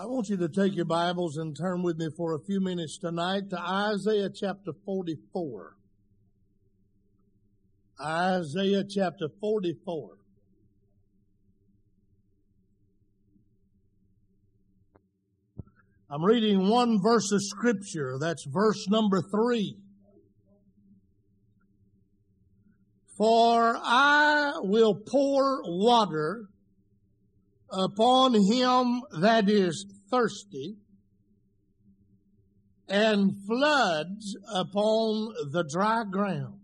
I want you to take your Bibles and turn with me for a few minutes tonight to Isaiah chapter 44. Isaiah chapter 44. I'm reading one verse of scripture. That's verse number three. For I will pour water upon him that is thirsty and floods upon the dry ground.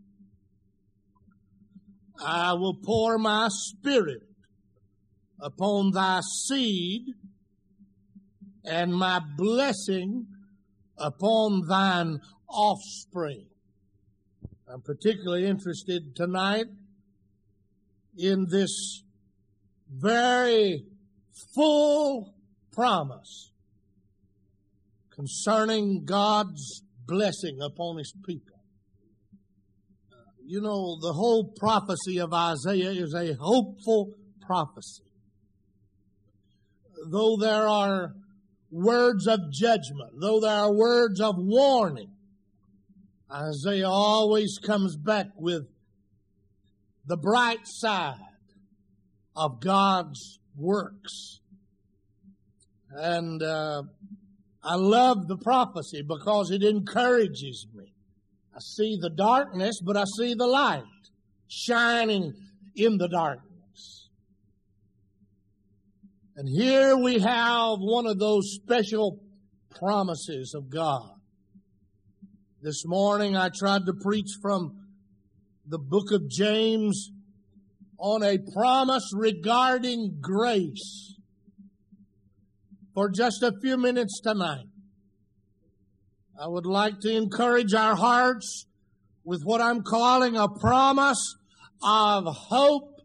I will pour my spirit upon thy seed and my blessing upon thine offspring. I'm particularly interested tonight in this very full promise concerning God's blessing upon his people. Uh, you know, the whole prophecy of Isaiah is a hopeful prophecy. Though there are words of judgment, though there are words of warning, Isaiah always comes back with the bright side of God's works. And uh, I love the prophecy because it encourages me. I see the darkness, but I see the light shining in the darkness. And here we have one of those special promises of God. This morning I tried to preach from the book of James on a promise regarding grace for just a few minutes tonight. I would like to encourage our hearts with what I'm calling a promise of hope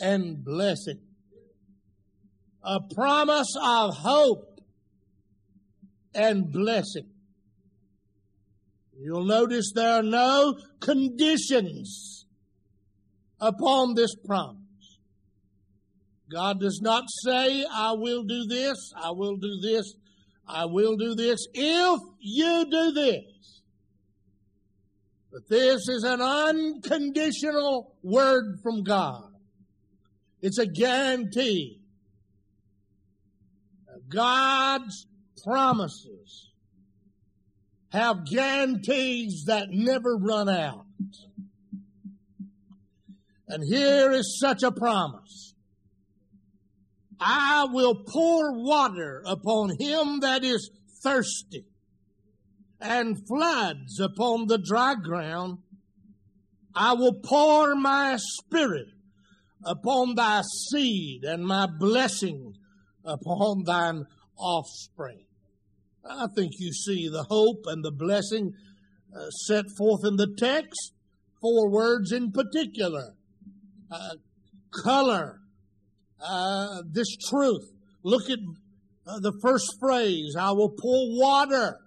and blessing. A promise of hope and blessing. You'll notice there are no conditions upon this promise. God does not say, I will do this, I will do this, I will do this, if you do this. But this is an unconditional word from God. It's a guarantee. God's promises have guarantees that never run out. And here is such a promise. I will pour water upon him that is thirsty and floods upon the dry ground. I will pour my spirit upon thy seed and my blessing upon thine offspring. I think you see the hope and the blessing uh, set forth in the text. Four words in particular uh, color uh, this truth. Look at uh, the first phrase I will pour water,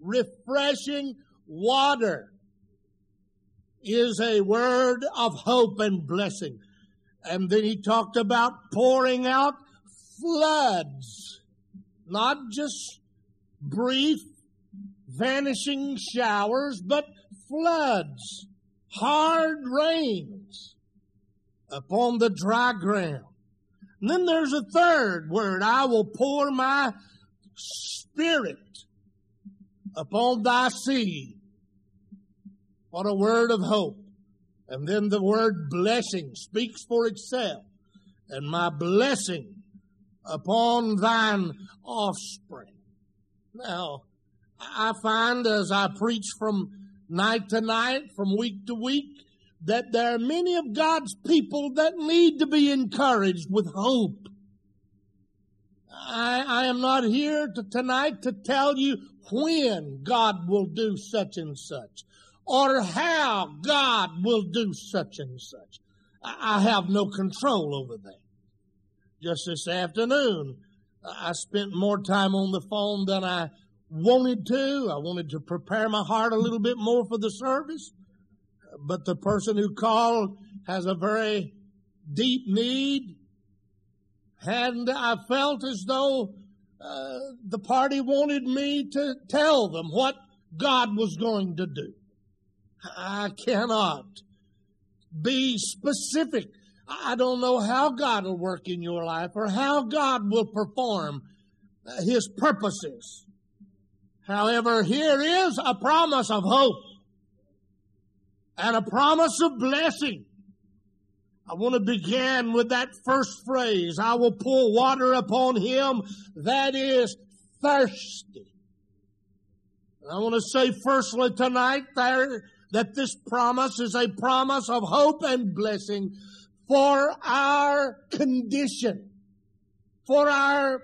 refreshing water is a word of hope and blessing. And then he talked about pouring out floods, not just brief, vanishing showers, but floods, hard rains upon the dry ground. And then there's a third word. I will pour my spirit upon thy seed. What a word of hope. And then the word blessing speaks for itself. And my blessing upon thine offspring. Now, I find as I preach from night to night, from week to week, that there are many of God's people that need to be encouraged with hope. I, I am not here to, tonight to tell you when God will do such and such or how God will do such and such. I, I have no control over that. Just this afternoon, I spent more time on the phone than I wanted to. I wanted to prepare my heart a little bit more for the service but the person who called has a very deep need. And I felt as though uh, the party wanted me to tell them what God was going to do. I cannot be specific. I don't know how God will work in your life or how God will perform His purposes. However, here is a promise of hope and a promise of blessing. I want to begin with that first phrase. I will pour water upon him that is thirsty. I want to say firstly tonight there that this promise is a promise of hope and blessing for our condition. For our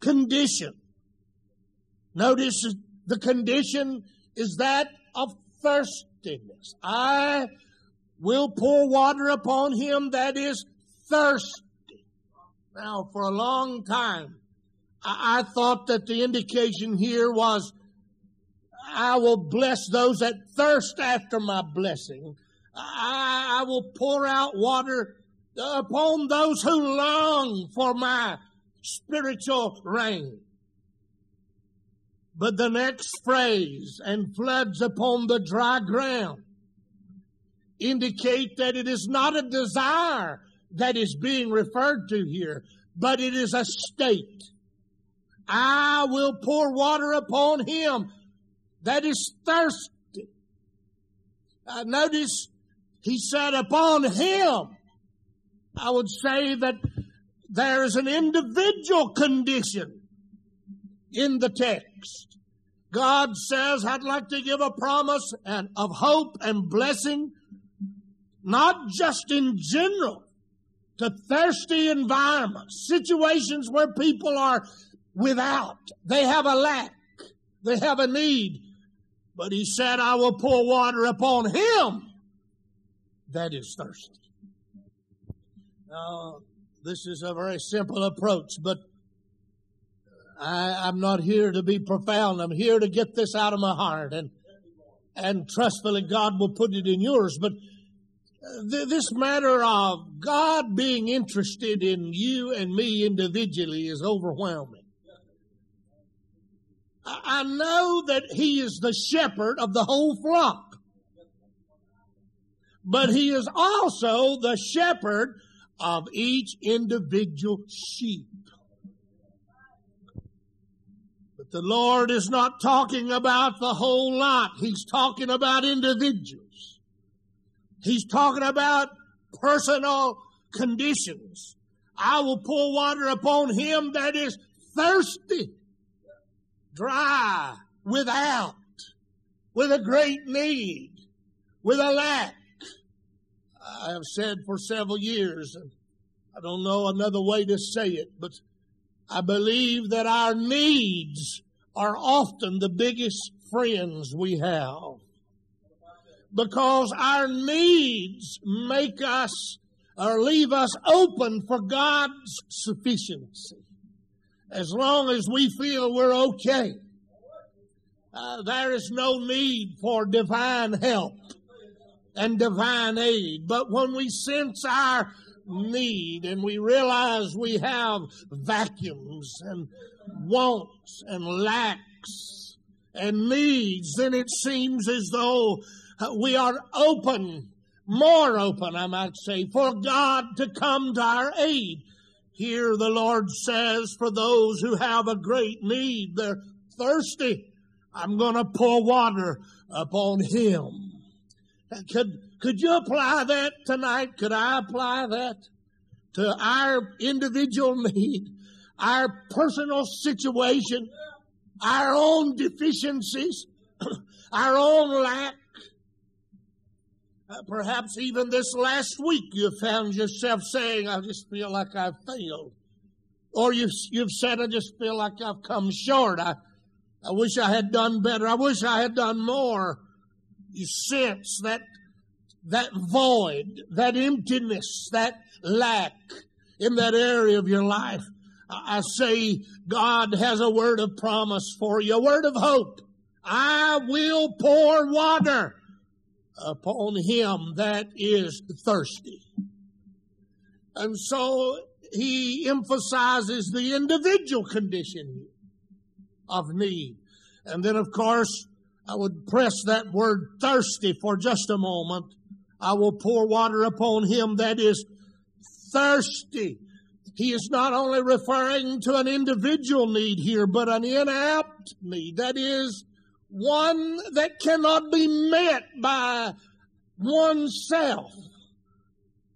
condition. Notice the condition is that of thirstiness. I will pour water upon him that is thirsty. Now, for a long time, I, I thought that the indication here was I will bless those that thirst after my blessing. I, I will pour out water upon those who long for my spiritual rain. But the next phrase, and floods upon the dry ground, indicate that it is not a desire that is being referred to here, but it is a state. I will pour water upon him that is thirsty. Uh, notice he said upon him. I would say that there is an individual condition in the text. God says, I'd like to give a promise and of hope and blessing, not just in general, to thirsty environments, situations where people are without. They have a lack. They have a need. But he said, I will pour water upon him that is thirsty. Now, this is a very simple approach, but I, am not here to be profound. I'm here to get this out of my heart and, and trustfully God will put it in yours. But uh, th- this matter of God being interested in you and me individually is overwhelming. I, I know that He is the shepherd of the whole flock. But He is also the shepherd of each individual sheep. The Lord is not talking about the whole lot. He's talking about individuals. He's talking about personal conditions. I will pour water upon him that is thirsty, dry, without, with a great need, with a lack. I have said for several years, and I don't know another way to say it, but I believe that our needs are often the biggest friends we have. Because our needs make us or leave us open for God's sufficiency. As long as we feel we're okay, uh, there is no need for divine help and divine aid. But when we sense our need and we realize we have vacuums and wants and lacks and needs, then it seems as though uh, we are open, more open, I might say, for God to come to our aid. Here the Lord says, for those who have a great need, they're thirsty. I'm going to pour water upon him. Uh, could, could you apply that tonight? Could I apply that to our individual need? Our personal situation, our own deficiencies, our own lack. Uh, perhaps even this last week you found yourself saying, I just feel like I've failed. Or you've, you've said, I just feel like I've come short. I, I wish I had done better. I wish I had done more. You sense that, that void, that emptiness, that lack in that area of your life. I say God has a word of promise for you, a word of hope. I will pour water upon him that is thirsty. And so he emphasizes the individual condition of need. And then, of course, I would press that word thirsty for just a moment. I will pour water upon him that is thirsty. He is not only referring to an individual need here, but an inapt need. That is, one that cannot be met by oneself.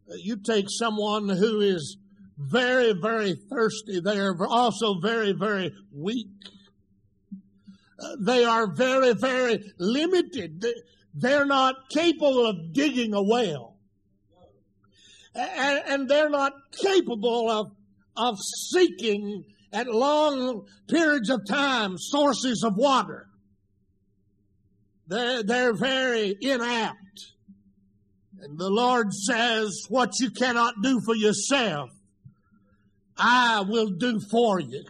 You take someone who is very, very thirsty. They are also very, very weak. Uh, they are very, very limited. They're not capable of digging a well. And, and they're not capable of, of seeking at long periods of time sources of water. They're, they're very inapt. And the Lord says, what you cannot do for yourself, I will do for you.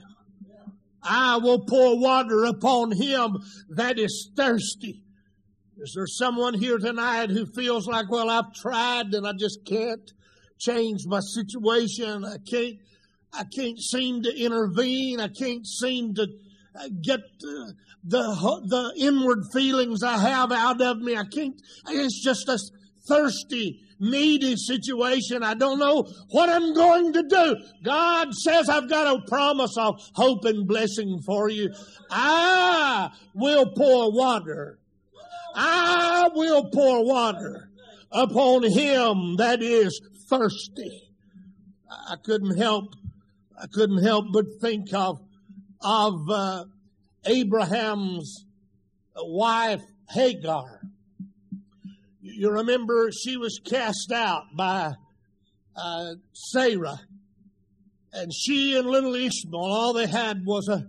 I will pour water upon him that is thirsty. Is there someone here tonight who feels like, well, I've tried and I just can't change my situation. I can't, I can't seem to intervene. I can't seem to uh, get the, the, the inward feelings I have out of me. I can't, it's just a thirsty, needy situation. I don't know what I'm going to do. God says I've got a promise of hope and blessing for you. I will pour water. I will pour water upon him that is thirsty. I couldn't help, I couldn't help but think of, of, uh, Abraham's wife Hagar. You remember she was cast out by uh, Sarah, and she and little Ishmael, all they had was a,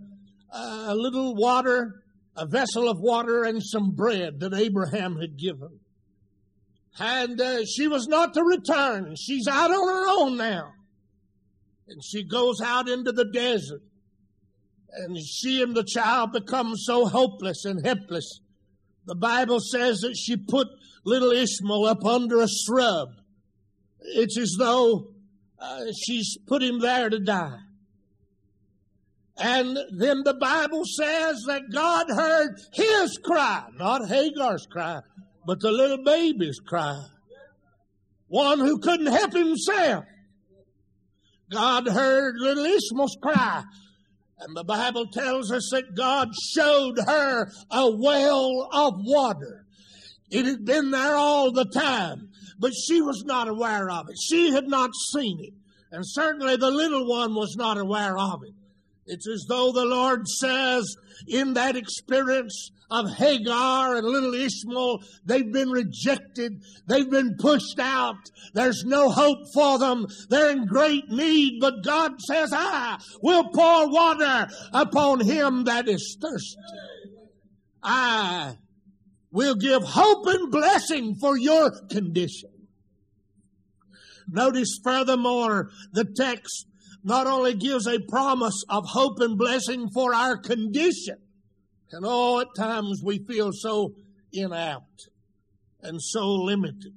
a little water, a vessel of water, and some bread that Abraham had given. And uh, she was not to return. She's out on her own now. And she goes out into the desert. And she and the child become so hopeless and helpless. The Bible says that she put little Ishmael up under a shrub. It's as though uh, she's put him there to die. And then the Bible says that God heard his cry, not Hagar's cry, but the little baby's cry. One who couldn't help himself. God heard little Ishmael's cry. And the Bible tells us that God showed her a well of water. It had been there all the time, but she was not aware of it. She had not seen it. And certainly the little one was not aware of it. It's as though the Lord says in that experience of Hagar and little Ishmael, they've been rejected. They've been pushed out. There's no hope for them. They're in great need, but God says, I will pour water upon him that is thirsty. I will give hope and blessing for your condition. Notice furthermore, the text not only gives a promise of hope and blessing for our condition, and oh, at times we feel so inapt and so limited.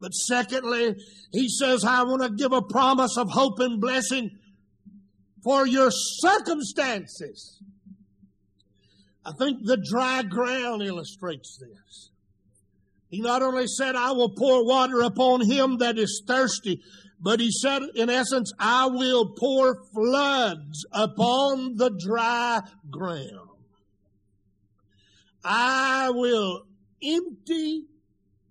But secondly, he says, I want to give a promise of hope and blessing for your circumstances. I think the dry ground illustrates this. He not only said, I will pour water upon him that is thirsty, but he said, in essence, I will pour floods upon the dry ground. I will empty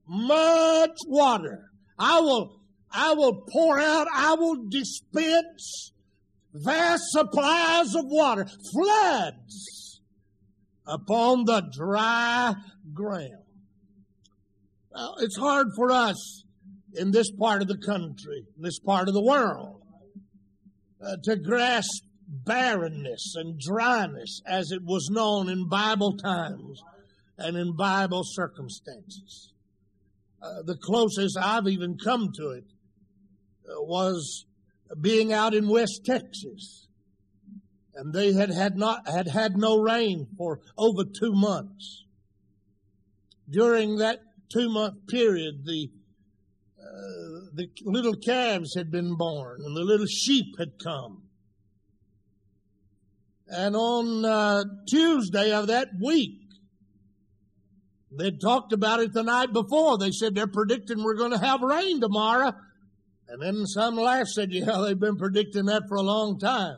much water. I will, I will pour out, I will dispense vast supplies of water, floods upon the dry ground. Now, it's hard for us in this part of the country, in this part of the world, uh, to grasp barrenness and dryness as it was known in Bible times and in Bible circumstances. Uh, the closest I've even come to it uh, was being out in West Texas. And they had had not, had had no rain for over two months. During that two month period, the uh, the little calves had been born and the little sheep had come. And on uh, Tuesday of that week, they talked about it the night before. They said they're predicting we're going to have rain tomorrow. And then some last said, yeah, they've been predicting that for a long time.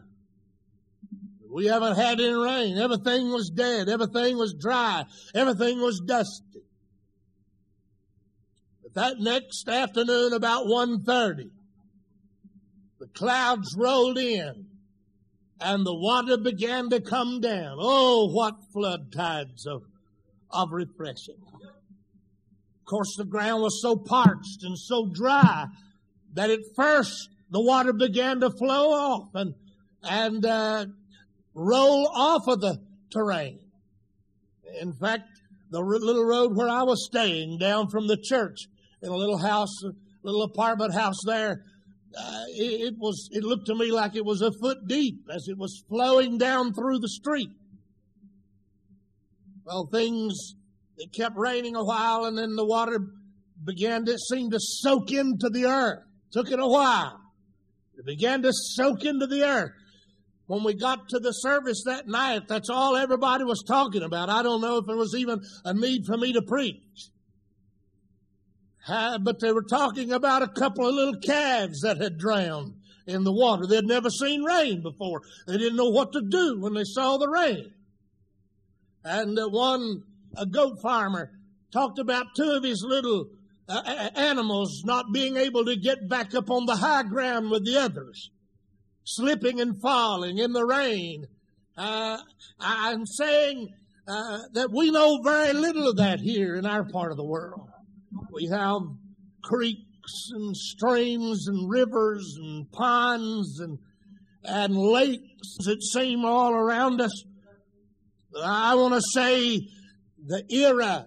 We haven't had any rain. Everything was dead. Everything was dry. Everything was dusty. But that next afternoon about 1.30, the clouds rolled in and the water began to come down. Oh, what flood tides of of refreshing. Of course, the ground was so parched and so dry that at first the water began to flow off and and uh, roll off of the terrain. In fact, the little road where I was staying down from the church in a little house, little apartment house there, uh, it, it was. It looked to me like it was a foot deep as it was flowing down through the street. Well, things, it kept raining a while and then the water began to seem to soak into the earth. Took it a while. It began to soak into the earth. When we got to the service that night, that's all everybody was talking about. I don't know if there was even a need for me to preach. But they were talking about a couple of little calves that had drowned in the water. They'd never seen rain before. They didn't know what to do when they saw the rain. And uh, one a goat farmer talked about two of his little uh, animals not being able to get back up on the high ground with the others, slipping and falling in the rain. Uh, I'm saying uh, that we know very little of that here in our part of the world. We have creeks and streams and rivers and ponds and and lakes that seem all around us. I want to say the era,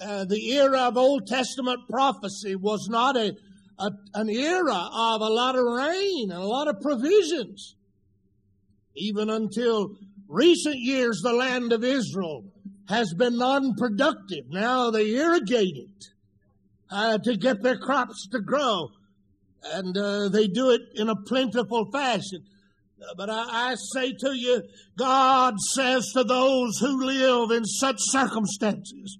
uh, the era of Old Testament prophecy was not a, a, an era of a lot of rain and a lot of provisions. Even until recent years, the land of Israel has been non-productive. Now they irrigate it uh, to get their crops to grow, and uh, they do it in a plentiful fashion. But I, I, say to you, God says to those who live in such circumstances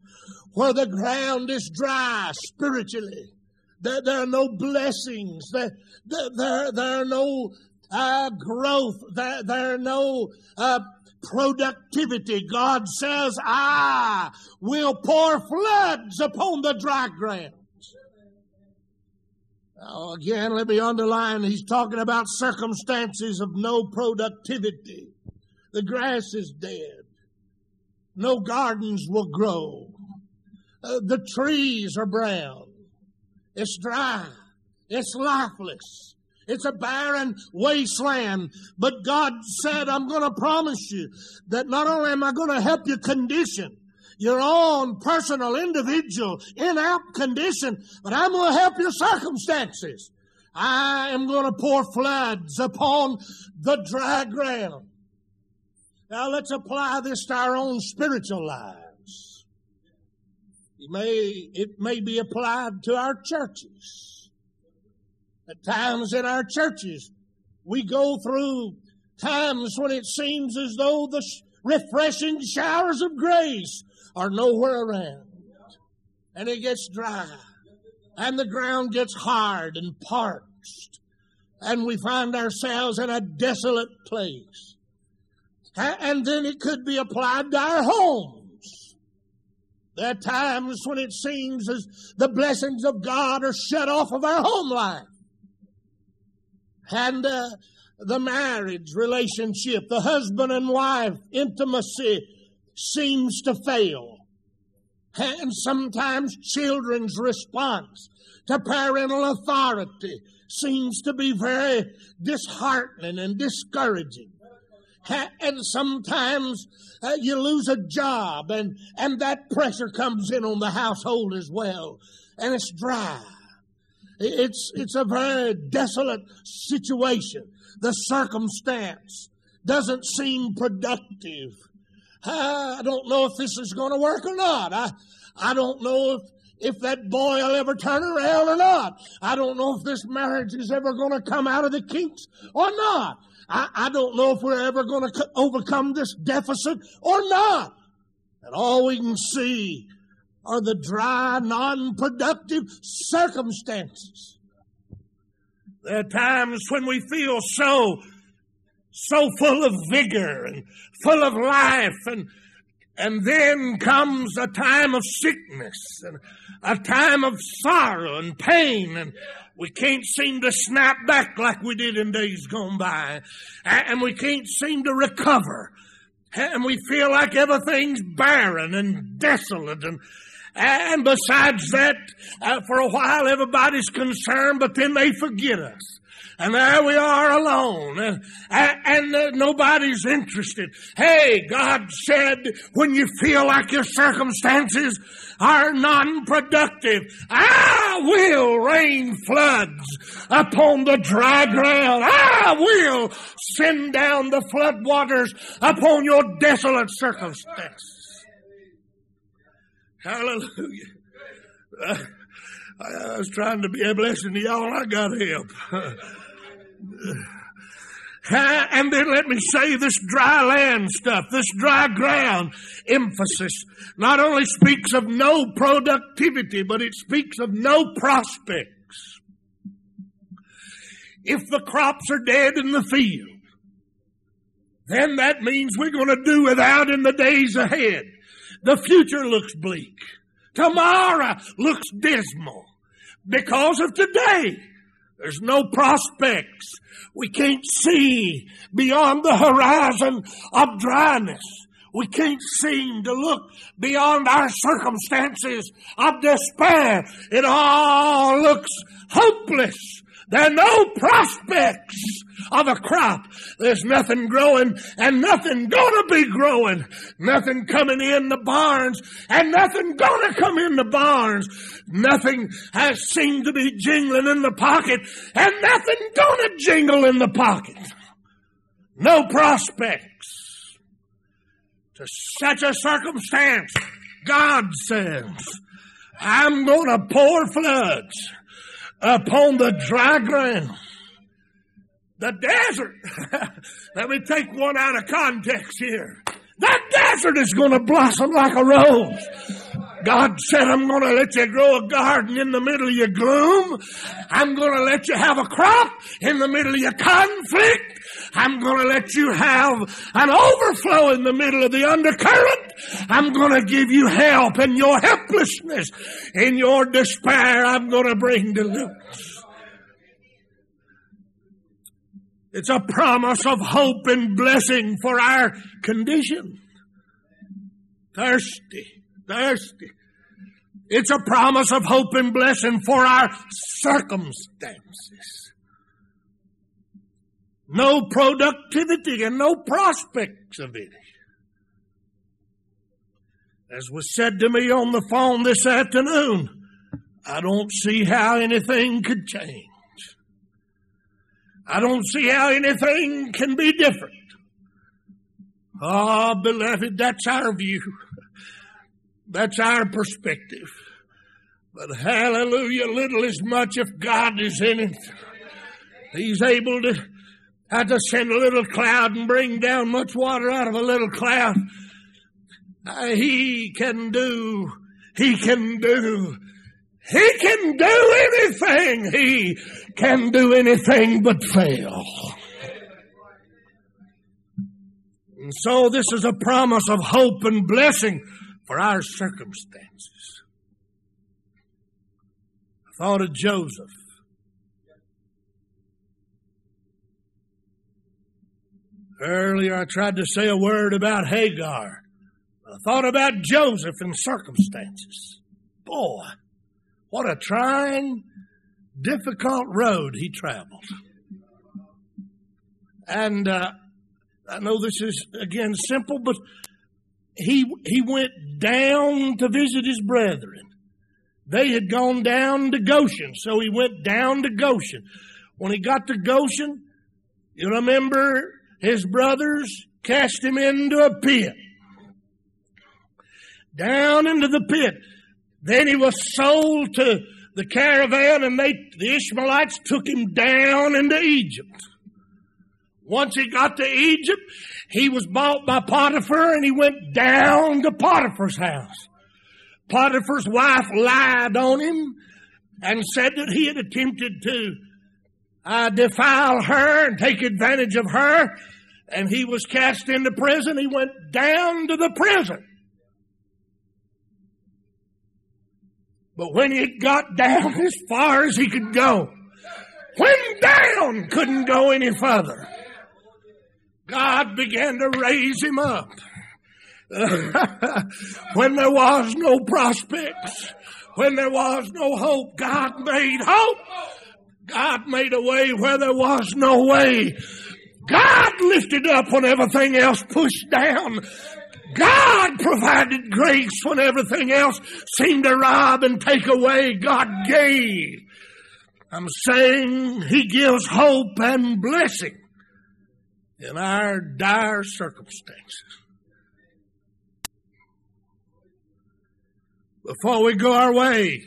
where the ground is dry spiritually, there, there are no blessings, there, there, there are no uh, growth, there, there are no uh, productivity. God says, I will pour floods upon the dry ground. Now, again, let me underline, he's talking about circumstances of no productivity. The grass is dead. No gardens will grow. Uh, the trees are brown. It's dry. It's lifeless. It's a barren wasteland. But God said, I'm going to promise you that not only am I going to help your condition, your own personal, individual, inapt condition, but I'm going to help your circumstances. I am going to pour floods upon the dry ground. Now let's apply this to our own spiritual lives. It may, it may be applied to our churches. At times in our churches, we go through times when it seems as though the refreshing showers of grace are nowhere around. And it gets dry. And the ground gets hard and parched. And we find ourselves in a desolate place. And then it could be applied to our homes. There are times when it seems as the blessings of God are shut off of our home life. And uh, the marriage relationship, the husband and wife intimacy seems to fail. And sometimes children's response to parental authority seems to be very disheartening and discouraging. And sometimes uh, you lose a job and, and that pressure comes in on the household as well. And it's dry. It's, it's a very desolate situation. The circumstance doesn't seem productive. I don't know if this is going to work or not. I, I don't know if, if that boy will ever turn around or not. I don't know if this marriage is ever going to come out of the kinks or not. I, I don't know if we're ever going to overcome this deficit or not. And all we can see are the dry, non-productive circumstances. There are times when we feel so, so full of vigor and full of life and and then comes a time of sickness and a time of sorrow and pain and we can't seem to snap back like we did in days gone by. And we can't seem to recover. And we feel like everything's barren and desolate and and besides that, uh, for a while everybody's concerned, but then they forget us. And there we are alone. And, and uh, nobody's interested. Hey, God said, when you feel like your circumstances are non-productive, I will rain floods upon the dry ground. I will send down the flood waters upon your desolate circumstances. Hallelujah. Uh, I was trying to be a blessing to y'all I got help. and then let me say this dry land stuff, this dry ground emphasis not only speaks of no productivity, but it speaks of no prospects. If the crops are dead in the field, then that means we're going to do without in the days ahead. The future looks bleak. Tomorrow looks dismal because of today. There's no prospects. We can't see beyond the horizon of dryness. We can't seem to look beyond our circumstances of despair. It all looks hopeless. There are no prospects of a crop. There's nothing growing and nothing gonna be growing. Nothing coming in the barns and nothing gonna come in the barns. Nothing has seemed to be jingling in the pocket and nothing gonna jingle in the pocket. No prospects. To such a circumstance, God says, I'm gonna pour floods upon the dry ground. The desert. Let me take one out of context here. The desert is going to blossom like a rose. God said, I'm going to let you grow a garden in the middle of your gloom. I'm going to let you have a crop in the middle of your conflict. I'm going to let you have an overflow in the middle of the undercurrent. I'm going to give you help in your helplessness, in your despair. I'm going to bring deliverance. It's a promise of hope and blessing for our condition. Thirsty, thirsty. It's a promise of hope and blessing for our circumstances. No productivity and no prospects of it. As was said to me on the phone this afternoon, I don't see how anything could change. I don't see how anything can be different. Ah, oh, beloved, that's our view. That's our perspective. But hallelujah, little as much if God is in it. He's able to, have to send a little cloud and bring down much water out of a little cloud. Uh, he can do, he can do he can do anything. He can do anything but fail. And so this is a promise of hope and blessing for our circumstances. I thought of Joseph. Earlier I tried to say a word about Hagar. I thought about Joseph and circumstances. Boy, what a trying, difficult road he traveled. And uh, I know this is again simple, but he he went down to visit his brethren. They had gone down to Goshen, so he went down to Goshen. When he got to Goshen, you remember his brothers cast him into a pit. Down into the pit. Then he was sold to the caravan and they, the Ishmaelites took him down into Egypt. Once he got to Egypt, he was bought by Potiphar and he went down to Potiphar's house. Potiphar's wife lied on him and said that he had attempted to uh, defile her and take advantage of her, and he was cast into prison. He went down to the prison. But when he got down as far as he could go, when down couldn't go any further, God began to raise him up. when there was no prospects, when there was no hope, God made hope. God made a way where there was no way. God lifted up when everything else pushed down. God provided grace when everything else seemed to rob and take away. God gave. I'm saying He gives hope and blessing in our dire circumstances. Before we go our way,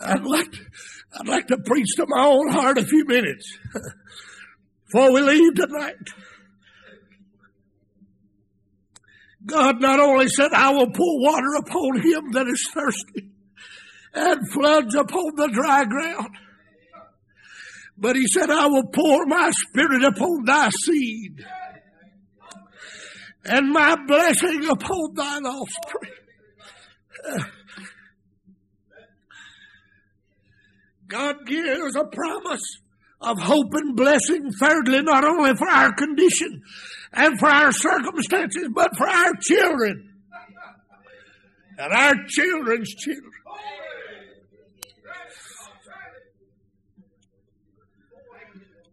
I'd like to, I'd like to preach to my own heart a few minutes before we leave tonight. God not only said, I will pour water upon him that is thirsty and floods upon the dry ground. But he said, I will pour my spirit upon thy seed and my blessing upon thine offspring. God gives a promise of hope and blessing, thirdly, not only for our condition and for our circumstances, but for our children and our children's children.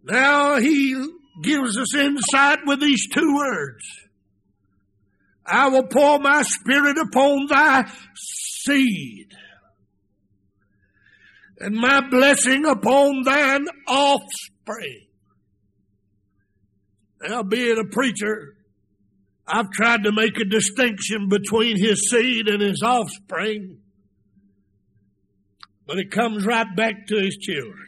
Now he gives us insight with these two words. I will pour my spirit upon thy seed and my blessing upon thine offspring. Now, being a preacher, I've tried to make a distinction between his seed and his offspring, but it comes right back to his children.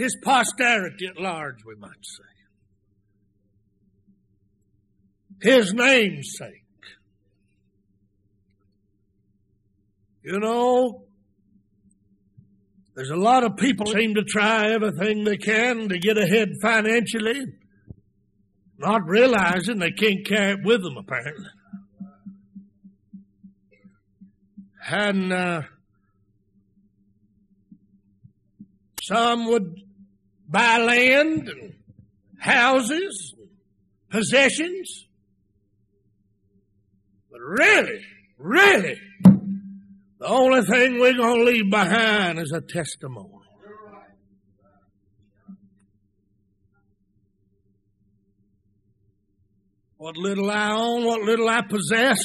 His posterity at large, we might say. His namesake. You know, there's a lot of people seem to try everything they can to get ahead financially, not realizing they can't carry it with them, apparently. And uh, some would buy land and houses, possessions. But really, really, the only thing we're going to leave behind is a testimony. What little I own, what little I possess,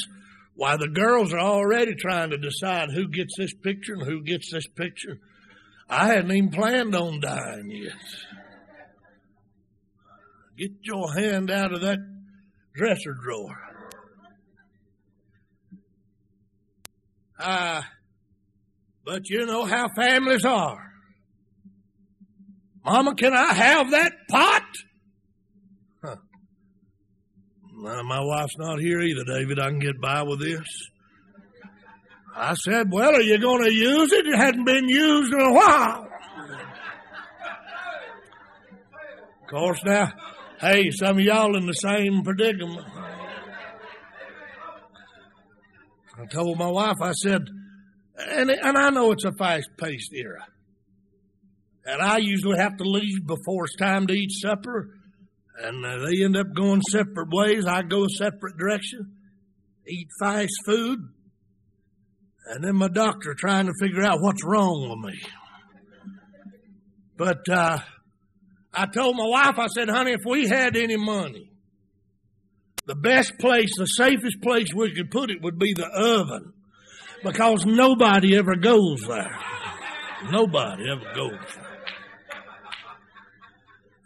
why the girls are already trying to decide who gets this picture and who gets this picture. I hadn't even planned on dying yet. Get your hand out of that dresser drawer. Uh, but you know how families are. Mama, can I have that pot? Huh. Well, my wife's not here either, David. I can get by with this. I said, Well, are you going to use it? It hadn't been used in a while. Of course, now, hey, some of y'all in the same predicament. I told my wife, I said, and, and I know it's a fast paced era. And I usually have to leave before it's time to eat supper. And they end up going separate ways. I go a separate direction, eat fast food. And then my doctor trying to figure out what's wrong with me. But uh, I told my wife, I said, honey, if we had any money, the best place, the safest place we could put it would be the oven because nobody ever goes there. Nobody ever goes there.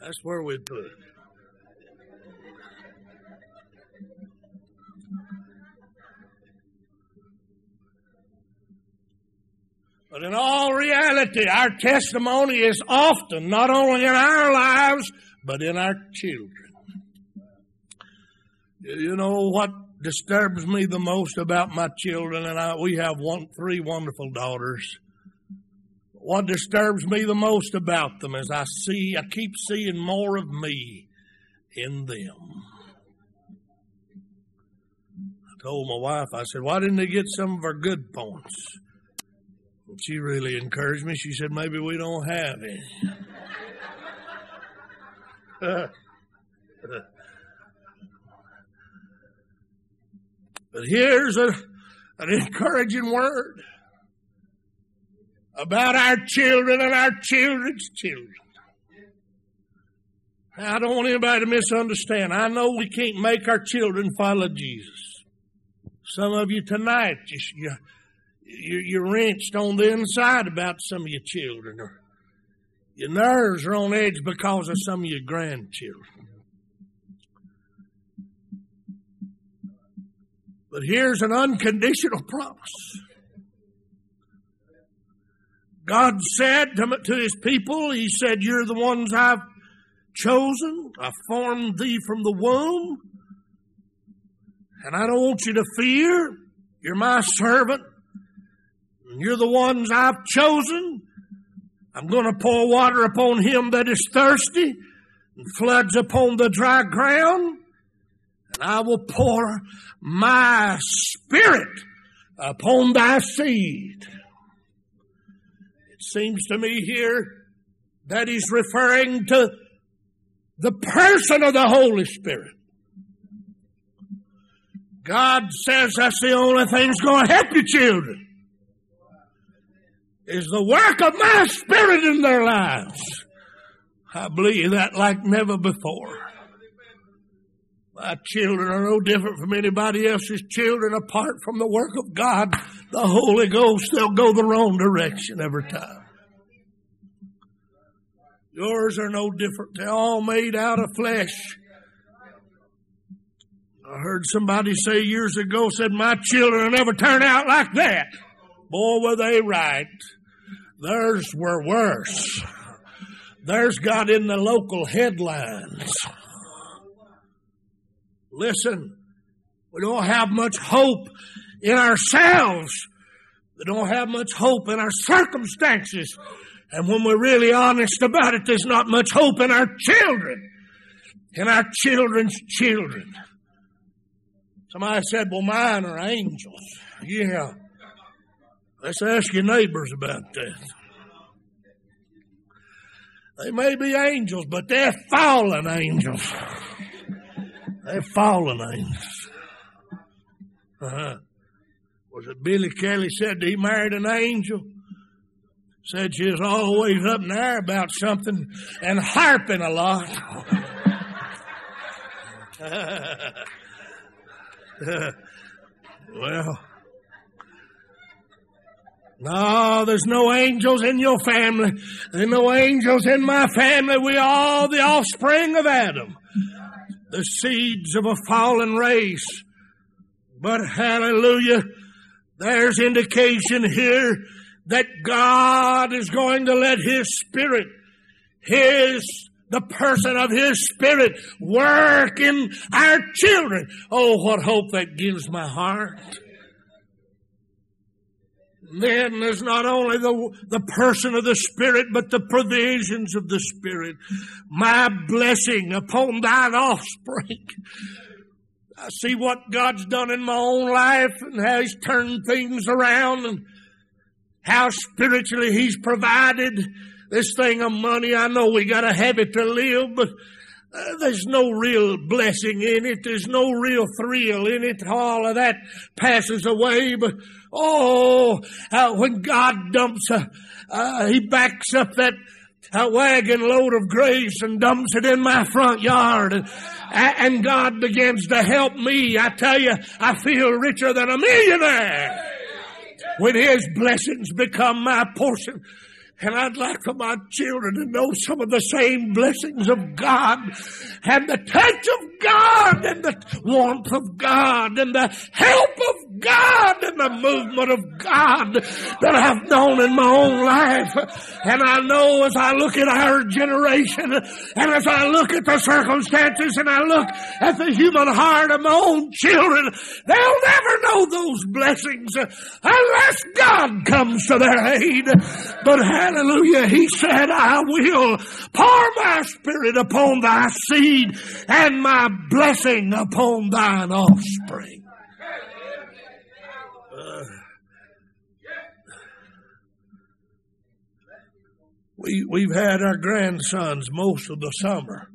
That's where we'd put it. But in all reality, our testimony is often not only in our lives, but in our children. You know what disturbs me the most about my children, and I, we have one, three wonderful daughters. What disturbs me the most about them is I see, I keep seeing more of me in them. I told my wife, I said, why didn't they get some of our good points? She really encouraged me. She said, maybe we don't have any. but here's a, an encouraging word about our children and our children's children. I don't want anybody to misunderstand. I know we can't make our children follow Jesus. Some of you tonight, you, you're, you're wrenched on the inside about some of your children, or your nerves are on edge because of some of your grandchildren. But here's an unconditional promise. God said to his people, He said, You're the ones I've chosen. I formed thee from the womb. And I don't want you to fear. You're my servant. You're the ones I've chosen. I'm going to pour water upon him that is thirsty and floods upon the dry ground. And I will pour my spirit upon thy seed. It seems to me here that he's referring to the person of the Holy Spirit. God says that's the only thing that's going to help your children is the work of my spirit in their lives. I believe that like never before. My children are no different from anybody else's children apart from the work of God. The Holy Ghost, they'll go the wrong direction every time. Yours are no different. They're all made out of flesh. I heard somebody say years ago, said, my children will never turn out like that. Boy, were they right. Theirs were worse. Theirs got in the local headlines. Listen, we don't have much hope in ourselves. We don't have much hope in our circumstances. And when we're really honest about it, there's not much hope in our children, in our children's children. Somebody said, well, mine are angels. Yeah. Let's ask your neighbors about that. They may be angels, but they're fallen angels. They're fallen angels. Uh-huh. Was it Billy Kelly said he married an angel? Said she was always up in there about something and harping a lot. well, no, there's no angels in your family. There's no angels in my family. We are the offspring of Adam, the seeds of a fallen race. But hallelujah, there's indication here that God is going to let His Spirit, His the person of His Spirit work in our children. Oh, what hope that gives my heart. Then there's not only the, the person of the Spirit, but the provisions of the Spirit. My blessing upon thine offspring. I see what God's done in my own life and how He's turned things around and how spiritually He's provided this thing of money. I know we gotta have it to live, but uh, there's no real blessing in it. There's no real thrill in it. All of that passes away, but Oh, uh, when God dumps, a, uh, He backs up that wagon load of grace and dumps it in my front yard. And, and God begins to help me. I tell you, I feel richer than a millionaire when His blessings become my portion. And I'd like for my children to know some of the same blessings of God and the touch of God and the warmth of God and the help of God and the movement of God that I've known in my own life. And I know as I look at our generation and as I look at the circumstances and I look at the human heart of my own children, they'll never know those blessings unless God comes to their aid. But hallelujah, he said, I will pour my spirit upon thy seed and my blessing upon thine offspring. Uh, we, we've had our grandsons most of the summer.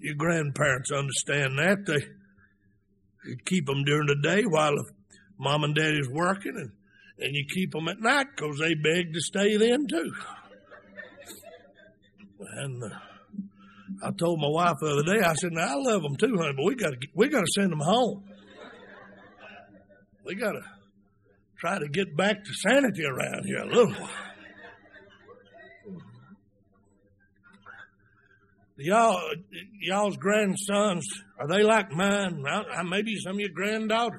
Your grandparents understand that. They keep them during the day while mom and daddy's working, and, and you keep them at night because they beg to stay then too. And uh, I told my wife the other day, I said, "Now I love them too, honey, but we got to we got to send them home. We got to try to get back to sanity around here a little while." Y'all, y'all's grandsons, are they like mine? Maybe some of your granddaughters.